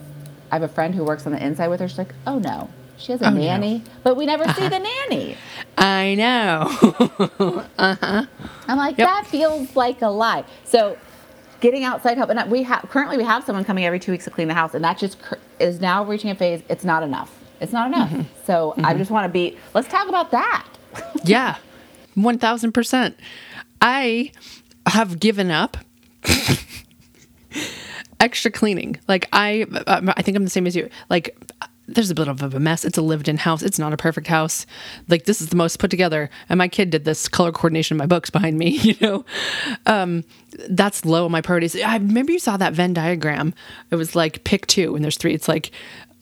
I have a friend who works on the inside with her. She's like, oh no, she has a Oh, no. nanny, but we never see the nanny. i know uh huh. I'm like, Yep. that feels like a lie. So, getting outside help, and we have currently we have someone coming every two weeks to clean the house, and that just cur- is now reaching a phase. It's not enough. It's not enough. Mm-hmm. So I just want to be. Let's talk about that. Yeah, 1000%. I have given up extra cleaning. Like I I think I'm the same as you. Like there's a bit of a mess. It's a lived-in house. It's not a perfect house. Like this is the most put together. And my kid did this color coordination in my books behind me, you know. Um that's low on my priorities. I remember you saw that Venn diagram. It was like pick two and there's three. It's like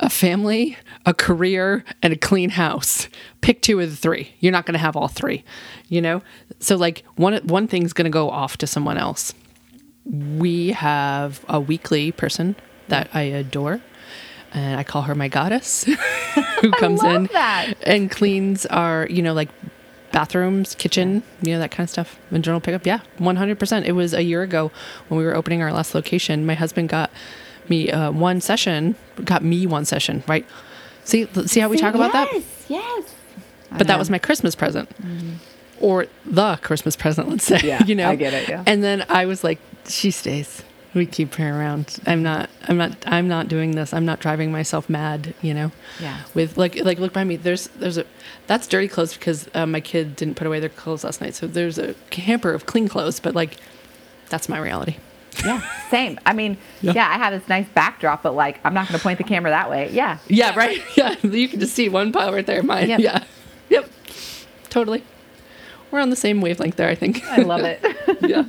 a family, a career, and a clean house. Pick two of the three. You're not going to have all three, you know? So like one one thing's going to go off to someone else. We have a weekly person that I adore and I call her my goddess who comes in that. and cleans our, you know, like bathrooms, kitchen, you know, that kind of stuff. And general pickup. Yeah, 100%. It was a year ago when we were opening our last location. My husband got me uh, one session, got me one session, right? See, see how we talk about that? Yes, yes. But that was my Christmas present. Or the Christmas present, let's say. Mm-hmm. Yeah, you know? I get it, yeah. And then I was like, she stays. We keep her around. I'm not I'm not I'm not doing this. I'm not driving myself mad, you know. Yeah. With like like look by me. There's there's a that's dirty clothes because uh, my kid didn't put away their clothes last night. So there's a hamper of clean clothes, but like that's my reality. Yeah, same. I mean, Yeah. yeah. I have this nice backdrop, but like, I'm not going to point the camera that way. Yeah. Yeah, right. Yeah, you can just see one pile right there. Mine. Yep. Yeah. Yep. Totally. We're on the same wavelength there, I think. I love it. yeah.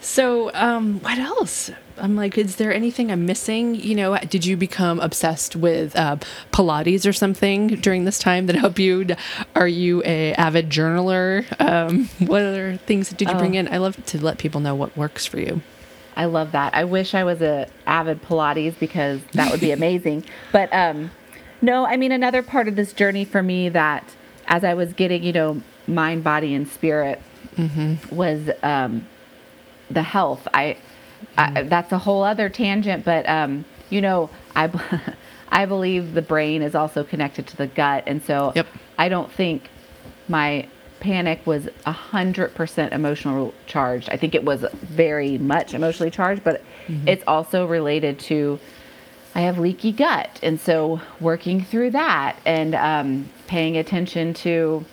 So, um, what else? I'm like, is there anything I'm missing? You know, did you become obsessed with uh, Pilates or something during this time that helped you? Are you a avid journaler? Um, what other things did you bring Oh. in? I love to let people know what works for you. I love that. I wish I was a avid Pilates because that would be amazing. but um, no, I mean another part of this journey for me that as I was getting, you know, mind, body, and spirit was um, the health. I, I that's a whole other tangent, but um, you know, I I believe the brain is also connected to the gut, and so Yep. I don't think my panic was a hundred percent emotional charged. I think it was very much emotionally charged, but it's also related to I have leaky gut, and so working through that and um, paying attention to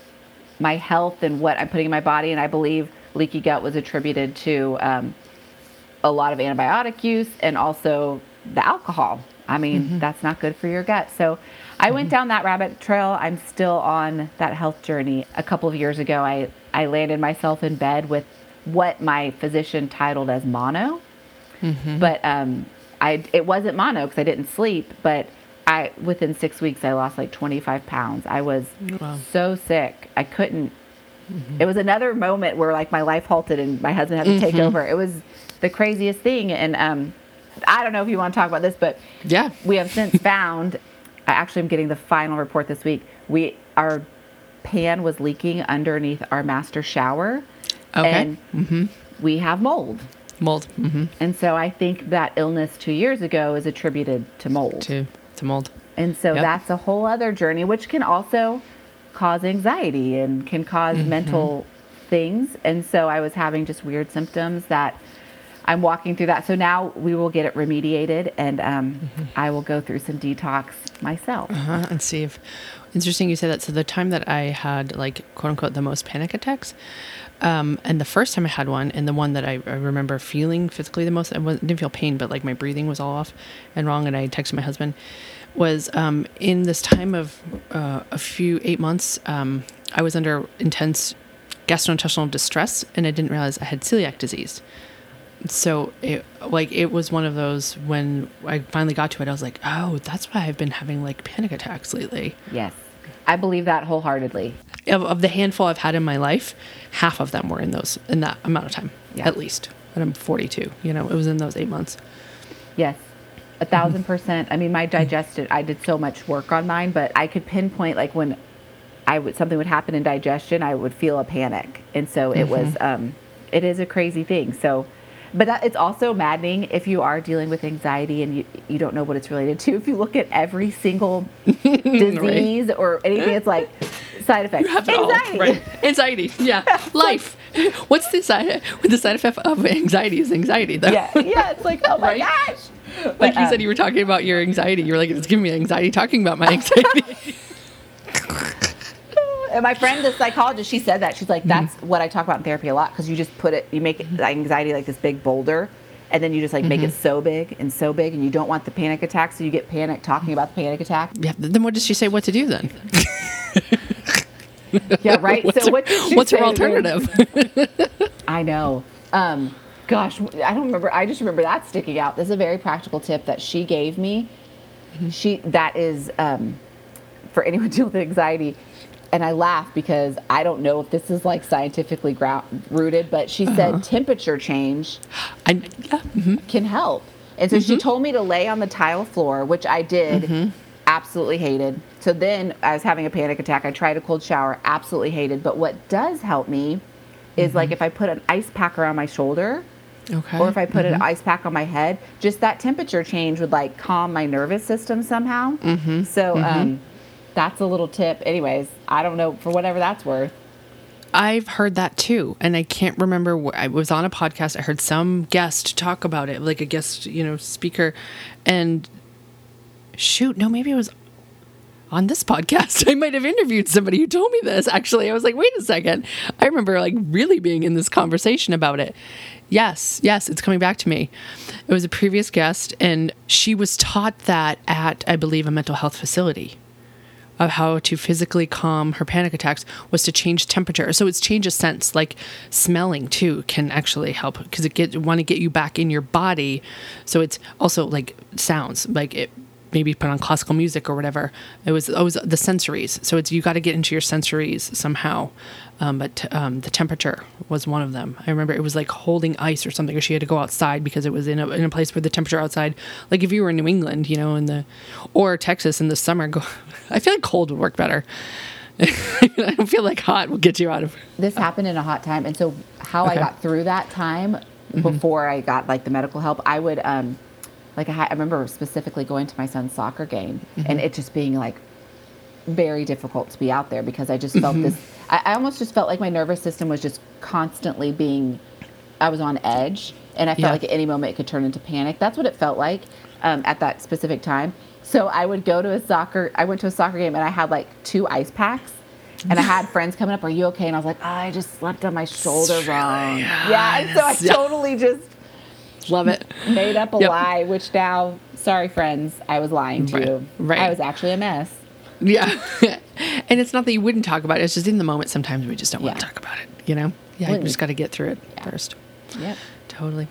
my health and what I'm putting in my body, and I believe leaky gut was attributed to um, a lot of antibiotic use and also the alcohol. I mean, mm-hmm. that's not good for your gut. So I went mm-hmm. down that rabbit trail. I'm still on that health journey. A couple of years ago, I, I landed myself in bed with what my physician titled as mono. Mm-hmm. But um, I it wasn't mono because I didn't sleep. But I within six weeks I lost like 25 pounds. I was Wow. so sick. I couldn't. It was another moment where like my life halted and my husband had to take over. It was the craziest thing. And um, I don't know if you want to talk about this, but Yeah. we have since found. I actually am getting the final report this week. We our pan was leaking underneath our master shower, Okay. and we have mold. Mold. Mm-hmm. And so I think that illness two years ago is attributed to mold. To to mold. And so Yep. that's a whole other journey, which can also cause anxiety and can because Mm-hmm. mental things. And so I was having just weird symptoms that I'm walking through that. So now we will get it remediated and um, Mm-hmm. I will go through some detox myself. Uh-huh, and see if interesting you say that. So the time that I had like quote unquote the most panic attacks, um, and the first time I had one, and the one that I, I remember feeling physically the most, I wasn't, didn't feel pain, but like my breathing was all off and wrong, and I texted my husband, was um, in this time of uh, a few eight months, um, I was under intense gastrointestinal distress, and I didn't realize I had celiac disease so it like it was one of those when I finally got to it, I was like, oh, that's why I've been having like panic attacks lately. Yes. I believe that wholeheartedly. Of, of the handful I've had in my life, half of them were in those in that amount of time, Yeah. at least. And I'm 42. You know, it was in those eight months. Yes, a 1000 percent. I mean, my digestion. I did so much work on mine, but I could pinpoint like when I would something would happen in digestion, I would feel a panic, and so it was. Um, it is a crazy thing. So, but that, it's also maddening if you are dealing with anxiety and you you don't know what it's related to. If you look at every single disease or anything, it's like side effects. Have it all, anxiety. right? Anxiety. Yeah. Life. What's the side? The side effect of anxiety is anxiety, though. Yeah, yeah. It's like, oh my Right? gosh. like you um, said, you were talking about your anxiety. You were like, it's giving me anxiety talking about my anxiety. And my friend, the psychologist, she said that. She's like, that's what I talk about in therapy a lot because you just put it, you make it, anxiety like this big boulder, and then you just like make it so big and so big, and you don't want the panic attack, so you get panic talking about the panic attack. yeah. Then what does she say? What to do then? Yeah, right. What's so what what's her say to me? alternative? I know. Um, gosh, I don't remember. I just remember that sticking out. This is a very practical tip that she gave me. She that is um, for anyone dealing with anxiety. And I laugh because I don't know if this is like scientifically ground rooted, but she said temperature change I, yeah. mhm. can help. And so she told me to lay on the tile floor, which I did, absolutely hated. So then I was having a panic attack. I tried a cold shower, absolutely hated. But what does help me is like if I put an ice pack around my shoulder Okay. or if I put an ice pack on my head, just that temperature change would like calm my nervous system somehow. Mm-hmm. So um, that's a little tip. Anyways, I don't know for whatever that's worth. I've heard that too, and I can't remember. Where, I was on a podcast. I heard some guest talk about it, like a guest, you know, speaker, and shoot, no, maybe it was on this podcast. I might have interviewed somebody who told me this. Actually, I was like, wait a second. I remember like really being in this conversation about it. Yes, yes, it's coming back to me. It was a previous guest, and she was taught that at, I believe, a mental health facility of how to physically calm her panic attacks was to change temperature. So it's change of sense, like smelling too can actually help because it get want to get you back in your body. So it's also like sounds, like it maybe put on classical music or whatever. It was always the sensories. So it's you got to get into your sensories somehow. Um, but um, the temperature was one of them. I remember it was like holding ice or something, or she had to go outside because it was in a, in a place where the temperature outside, like if you were in New England, you know, in the or Texas in the summer, go. I feel like cold would work better. I don't feel like hot will get you out of. this happened in a hot time and so how i got through that time before i got like the medical help i would um like i, I remember specifically going to my son's soccer game and it just being like very difficult to be out there because i just felt this I, I almost just felt like my nervous system was just constantly being i was on edge and i felt Yeah. like at any moment it could turn into panic that's what it felt like um, at that specific time so i would go to a soccer i went to a soccer game and i had like two ice packs and I had friends coming up, "Are you okay?" And I was like, oh, "I just slept on my shoulder wrong." Yeah, and so I Yeah. totally just Love it. made up a Yep. lie. Which now, sorry friends, I was lying to Right, you. right. I was actually a mess. Yeah. and it's not that you wouldn't talk about it. It's just in the moment. Sometimes we just don't want to talk about it. You know. Yeah. You just got to get through it first. Yeah. Totally.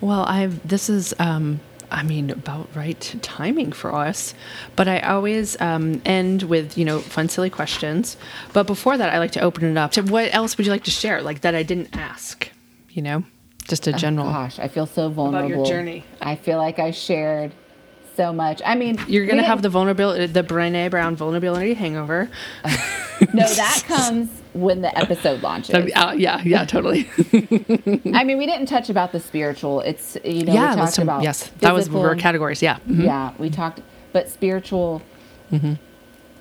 Well, I've this is um I mean about right timing for us, but I always um, end with you know fun silly questions. But before that, I like to open it up to what else would you like to share, like that I didn't ask, you know, just a general. Gosh, I feel so vulnerable. About your journey. I feel like I shared so much. I mean, You're gonna have the vulnerability, the Brene Brown vulnerability hangover. no. That comes when the episode launches. Uh, yeah, yeah, totally. I mean, we didn't touch about the spiritual. It's you know, yeah, we talked talk- about yes, that was were categories. Yeah, Mhm. Yeah, we talked, but spiritual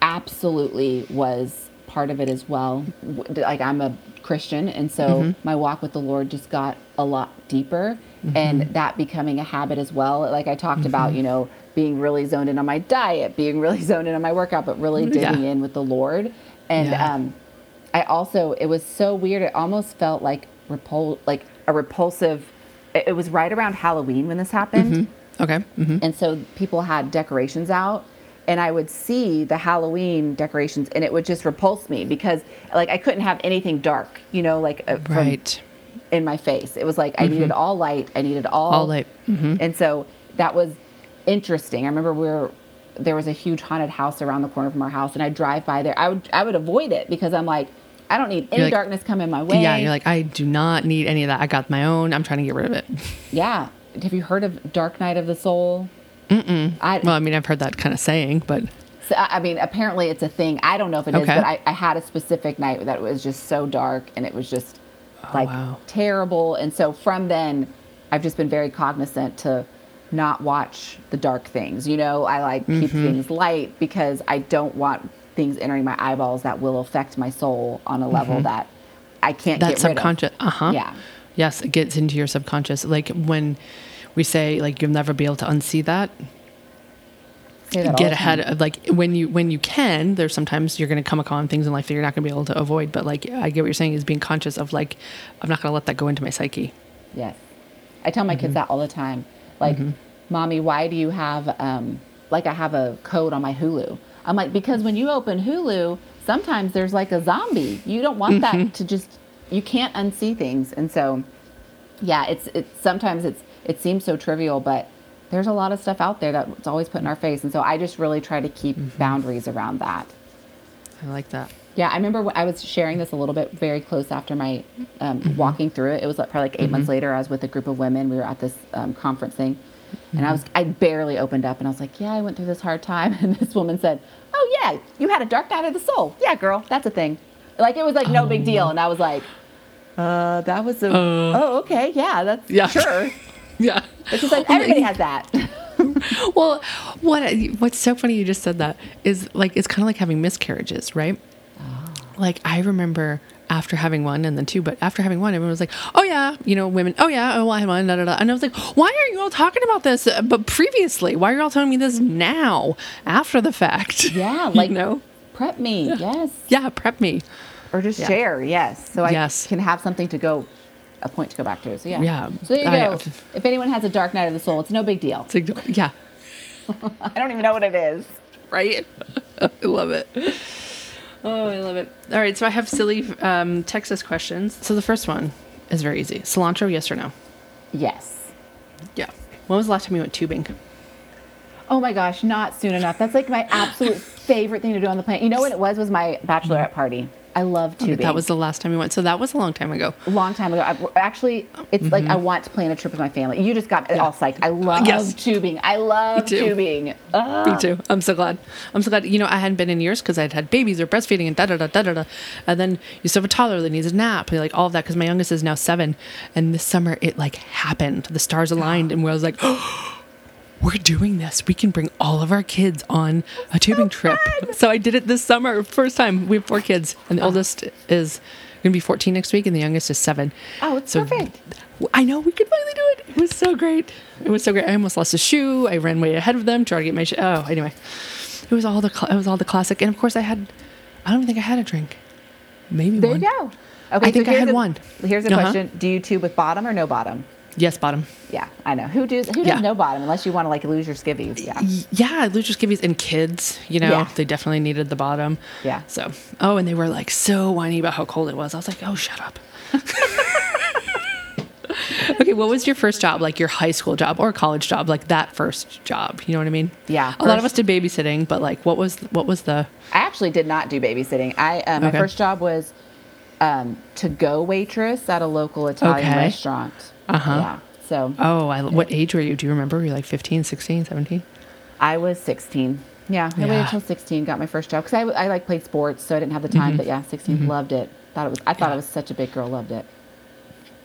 absolutely was part of it as well. Like I'm a Christian, and so my walk with the Lord just got a lot deeper, and that becoming a habit as well. Like I talked about, you know, being really zoned in on my diet, being really zoned in on my workout, but really Yeah. digging in with the Lord. And Yeah. um, I also, it was so weird. It almost felt like repul, like a repulsive. It, it was right around Halloween when this happened. Okay. hmm And so people had decorations out and I would see the Halloween decorations and it would just repulse me because like I couldn't have anything dark, you know, like uh, Right. in my face. It was like I needed all light. I needed all All light. Mhm. And so that was interesting. I remember we were there was a huge haunted house around the corner from our house and I drive by there. I would I would avoid it because I'm like I don't need any like- darkness coming my way. Yeah, you're like, I do not need any of that. I got my own. I'm trying to get rid of it. yeah. Have you heard of Dark Night of the Soul? I, Well, I mean, I've heard that kind of saying, but So, I mean, apparently it's a thing. I don't know if it is, Okay. but I, I had a specific night that was just so dark and it was just like Oh, wow. terrible. And so from then, I've just been very cognizant to not watch the dark things. You know, I like keep Mm-hmm. things light because I don't want things entering my eyeballs that will affect my soul on a level that I can't that get rid of. subconscious. Uh huh. Yeah. Yes, it gets into your subconscious. Like when we say like you'll never be able to unsee that. Say that all Get ahead of like when you when you can. There's sometimes you're going to come upon things in life that you're not going to be able to avoid. But like I get what you're saying is being conscious of like I'm not going to let that go into my psyche. Yes. I tell my Mm-hmm. kids that all the time. Like, mommy, why do you have, um, like, I have a code on my Hulu? I'm like, because when you open Hulu, sometimes there's like a zombie. You don't want Mm-hmm. that to just, you can't unsee things. And so, yeah, it's, it's, sometimes it's, it seems so trivial, but there's a lot of stuff out there that's always put in our face. And so I just really try to keep Mm-hmm. boundaries around that. I like that. Yeah, I remember when I was sharing this a little bit very close after my um, Mm-hmm. walking through it. It was like probably like 8 months later. I was with a group of women. We were at this um, conference thing, and Mm-hmm. I was I barely opened up, and I was like, "Yeah, I went through this hard time." And this woman said, "Oh yeah, you had a dark night of the soul. Yeah, girl, that's a thing." Like it was like no big Oh. deal, and I was like, "Uh, that was a oh okay, yeah, that's Yeah. sure." Yeah. It's just like everybody has that. Well, what what's so funny you just said that is like it's kind of like having miscarriages, right? Like I remember after having one and then two, but after having one, everyone was like, "Oh yeah, you know, women. Oh yeah, oh well, I had one." Da, da, da. And I was like, "Why are you all talking about this? uh, But previously, why are you all telling me this now, after the fact?" Yeah, You like know, prep me, yes, yeah, prep me. or just Yeah. share, yes, so I Yes. can have something to go, a point to go back to. So yeah, Yeah, So there you I- go. if anyone has a dark night of the soul, it's no big deal. It's like, yeah, I don't even know what it is. right? I love it. Oh, I love it. All right, so I have silly um, Texas questions. So the first one is very easy: cilantro, yes or no? Yes. Yeah. When was the last time you went tubing? Oh my gosh, not soon enough. That's like my absolute favorite thing to do on the planet. You know what it was? Was my bachelorette party. I love tubing. That was the last time we went. So that was a long time ago. a long time ago. I, actually, it's like I want to plan a trip with my family. You just got me all psyched. I love Yes. tubing. I love tubing. Uh, Me too. I'm so glad. I'm so glad. You know, I hadn't been in years because I'd had babies or breastfeeding and da da da da da da. And then you still have a toddler that needs a nap, and like all of that. Because my youngest is now seven, and this summer it like happened. The stars aligned, and where I was like, oh, we're doing this. We can bring all of our kids on a tubing trip. So I did it this summer. First time. We have four kids, and the oldest is going to be 14 next week, and the youngest is seven. Oh, it's So- perfect. I know we could finally do it. It was so great. It was so great. I almost lost a shoe. I ran way ahead of them, trying to get my shoe. Oh, anyway, it was all the cl- it was all the classic. And of course, I had. I don't think I had a drink. Maybe There one. you go. Okay, I think I had a- one. Here's a Uh-huh. question: Do you tube with bottom or no bottom? Yes, bottom. Yeah, I know. Who does who does Yeah. no bottom unless you want to like lose your skivvies? Yeah. Yeah, lose your Skivvies and kids. You know, Yeah. they definitely needed the bottom. Yeah. So, oh, and they were like so whiny about how cold it was. I was like, oh, shut up. okay, what was your first job? Like your high school job or college job? Like that first job? You know what I mean? Yeah, A lot of us did babysitting, but like, what was what was the? I actually did not do babysitting. I uh, my Okay. first job was um, to go waitress at a local Italian Okay. restaurant. Uh-huh. Yeah. So Oh, I, what age were you? Do you remember? Were you like 15, 16, 17? I was 16. Yeah, I waited until 16, got my first job because I, I like played sports, so I didn't have the time. Mm-hmm. But yeah, 16, loved it. Thought it was. I thought I was such a big girl. Loved it.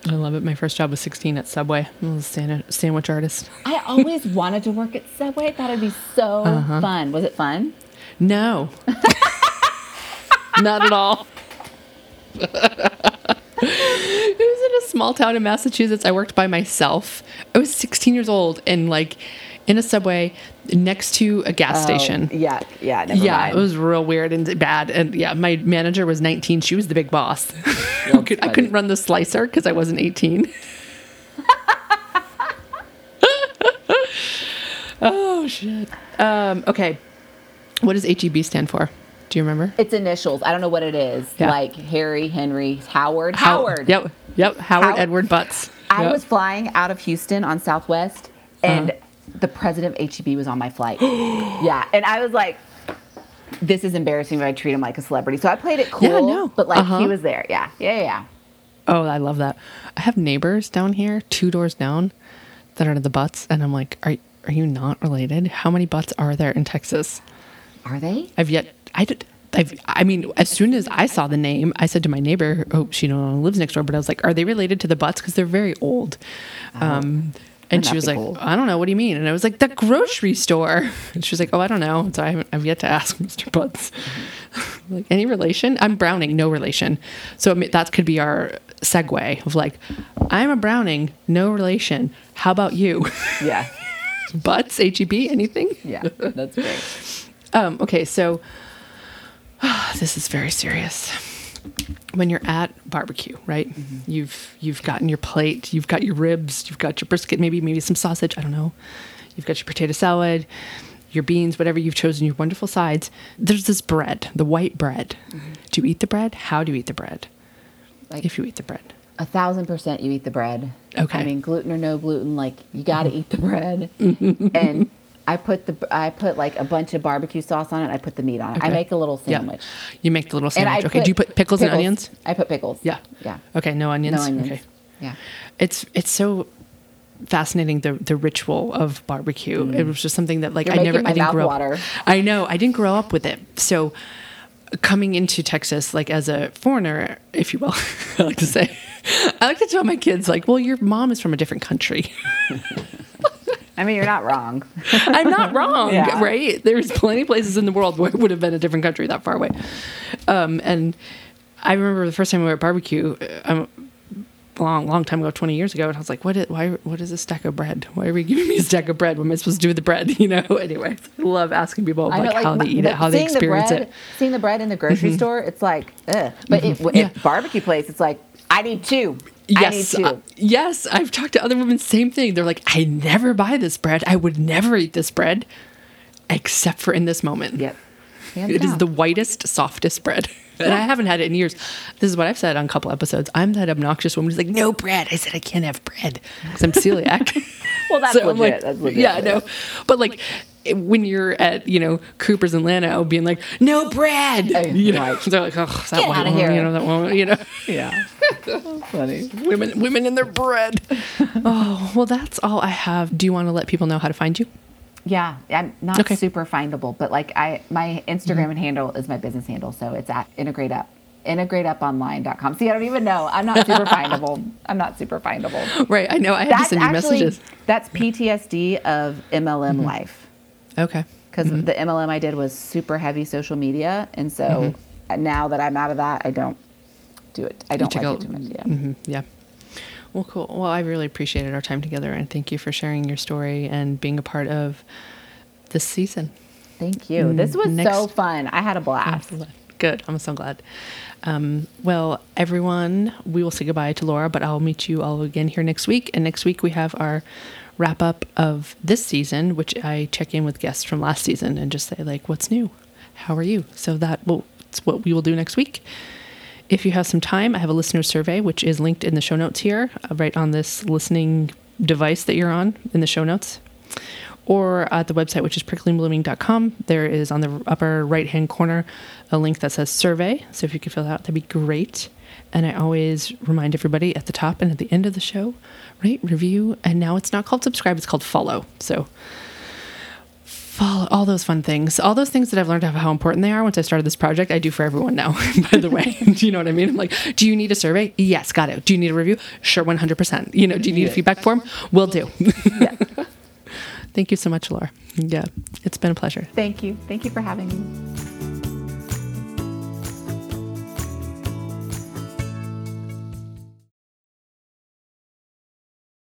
I love it. My first job was 16 at Subway. I was a sandwich, sandwich artist. I always wanted to work at Subway. I thought it'd be so Uh-huh. fun. Was it fun? No. Not at all. it was in a small town in Massachusetts. I worked by myself. I was 16 years old and like in a subway next to a gas station. Oh, yeah, yeah. Never Yeah, mind. it was real weird and bad. And yeah, my manager was 19. She was the big boss. I could- I funny. couldn't run the slicer because I wasn't 18. oh, shit. Um, okay. What does HEB stand for? Do you remember? It's initials. I don't know what it is. Yeah. Like Harry, Henry, Howard. How- Howard. Yep. Yep. Howard How- Edward Butts. I Yep. was flying out of Houston on Southwest, and Uh-huh. the president of HEB was on my flight. yeah, and I was like, "This is embarrassing." But I treat him like a celebrity, so I played it cool. Yeah, no. But like Uh-huh. he was there. Yeah, yeah, yeah. Oh, I love that. I have neighbors down here, two doors down, that are the Butts, and I'm like, are are you not related? How many Butts are there in Texas? Are they? I've yet. I did. I've, I mean, as soon as I saw the name, I said to my neighbor, "Oh, she no longer lives next door," but I was like, "Are they related to the Butts? Because they're very old." Um, And she was like, cool? I don't know. What do you mean? And I was like, the grocery store. And she was like, Oh, I don't know. So I haven't, I've yet to ask Mr. Butts. like, any relation? I'm Browning, no relation. So I mean, that could be our segue of like, I'm a Browning, no relation. How about you? Yeah. Butts, HEB, anything? Yeah. That's great. Um, okay, so this is very serious. When you're at barbecue, right? Mm-hmm. You've you've gotten your plate, you've got your ribs, you've got your brisket, maybe maybe some sausage, I don't know. You've got your potato salad, your beans, whatever you've chosen, your wonderful sides. There's this bread, the white bread. Mm-hmm. Do you eat the bread? How do you eat the bread? Like If you eat the bread. a thousand percent you eat the bread. Okay. I mean, gluten or no gluten, like you got to mm-hmm. eat the bread. and I put the I put like a bunch of barbecue sauce on it. I put the meat on it. I make a little Yeah. sandwich. You make the little sandwich. okay, do you put pickles, and onions? I put pickles. Yeah. Yeah. Okay, no onions. No onions. Okay. Yeah. it's it's so fascinating the the ritual of barbecue. It was just something that like Mm. You're I never I didn't grow water. up. I know I didn't grow up with it. So coming into Texas like as a foreigner, if you will, I like to say, I like to tell my kids like, well, your mom is from a different country. I mean, you're not wrong. I'm not wrong, Yeah. right? There's plenty of places in the world where it would have been a different country that far away. Um, and I remember the first time we were at barbecue, uh, um, long, long time ago, 20 years ago, and I was like, what is, why, what is a stack of bread? Why are we giving me a stack of bread? What am I supposed to do with the bread? You know, anyway, I love asking people like, know, how my- they eat it, how they seeing the experience bread, it. Mm-hmm. Seeing the bread in the grocery store, it's like, ugh. But it, Yeah. barbecue place, it's like, I need two. Yes, uh, yes. I've talked to other women, same thing. They're like, I never buy this bread. I would never eat this bread, except for in this moment. yep. Hands It is down. the whitest, softest bread. And I haven't had it in years. This is what I've said on a couple episodes. I'm that obnoxious woman who's like, no bread. I said, I can't have bread because I'm celiac. Well, that's I'm legit. That's legit. Yeah, I know. But like when you're at, you know, Cooper's and Llano being like, no bread. Oh, you know, right. they're like, oh, that Get white outta woman, here. you know, that woman, you know, Yeah. Funny. women, women and their bread. oh, well, that's all I have. Do you want to let people know how to find you? Yeah, I'm not Okay. super findable, but like I, my Instagram and handle is my business handle, so it's at integrate up, integrateUponline.com. See, I don't even know. I'm not super findable. I'm not super findable. Right. I know. I have to send you actually messages. that's PTSD of MLM mm-hmm. life Okay. because the MLM I did was super heavy social media, and so now that I'm out of that, I don't do it. I don't like it too much. Yeah. hmm Yeah. Well, cool. Well, I really appreciated our time together, and thank you for sharing your story and being a part of this season. Thank you. This was so fun. I had a blast. Good. I'm so glad. Um, well, everyone, we will say goodbye to Laura, but I'll meet you all again here next week. And next week we have our wrap up of this season, which I check in with guests from last season and just say like, "What's new? How are you?" So that it's what we will do next week. If you have some time, I have a listener survey, which is linked in the show notes here, uh, right on this listening device that you're on in the show notes. Or at the website, which is pricklyandblooming.com, there is on the upper right hand corner a link that says survey. So if you could fill that out, that'd be great. And I always remind everybody at the top and at the end of the show, rate, review, and now it's not called subscribe, it's called follow. So follow all those fun things. All those things that i've learned of how important they are once i started this project i do for everyone now by the way. Do you know what i mean? I'm like do you need a survey? Yes got it. Do you need a review? Sure 100% you know do you need a feedback form? We'll do. Thank you so much laura. Yeah it's been a pleasure. Thank you. Thank you for having me.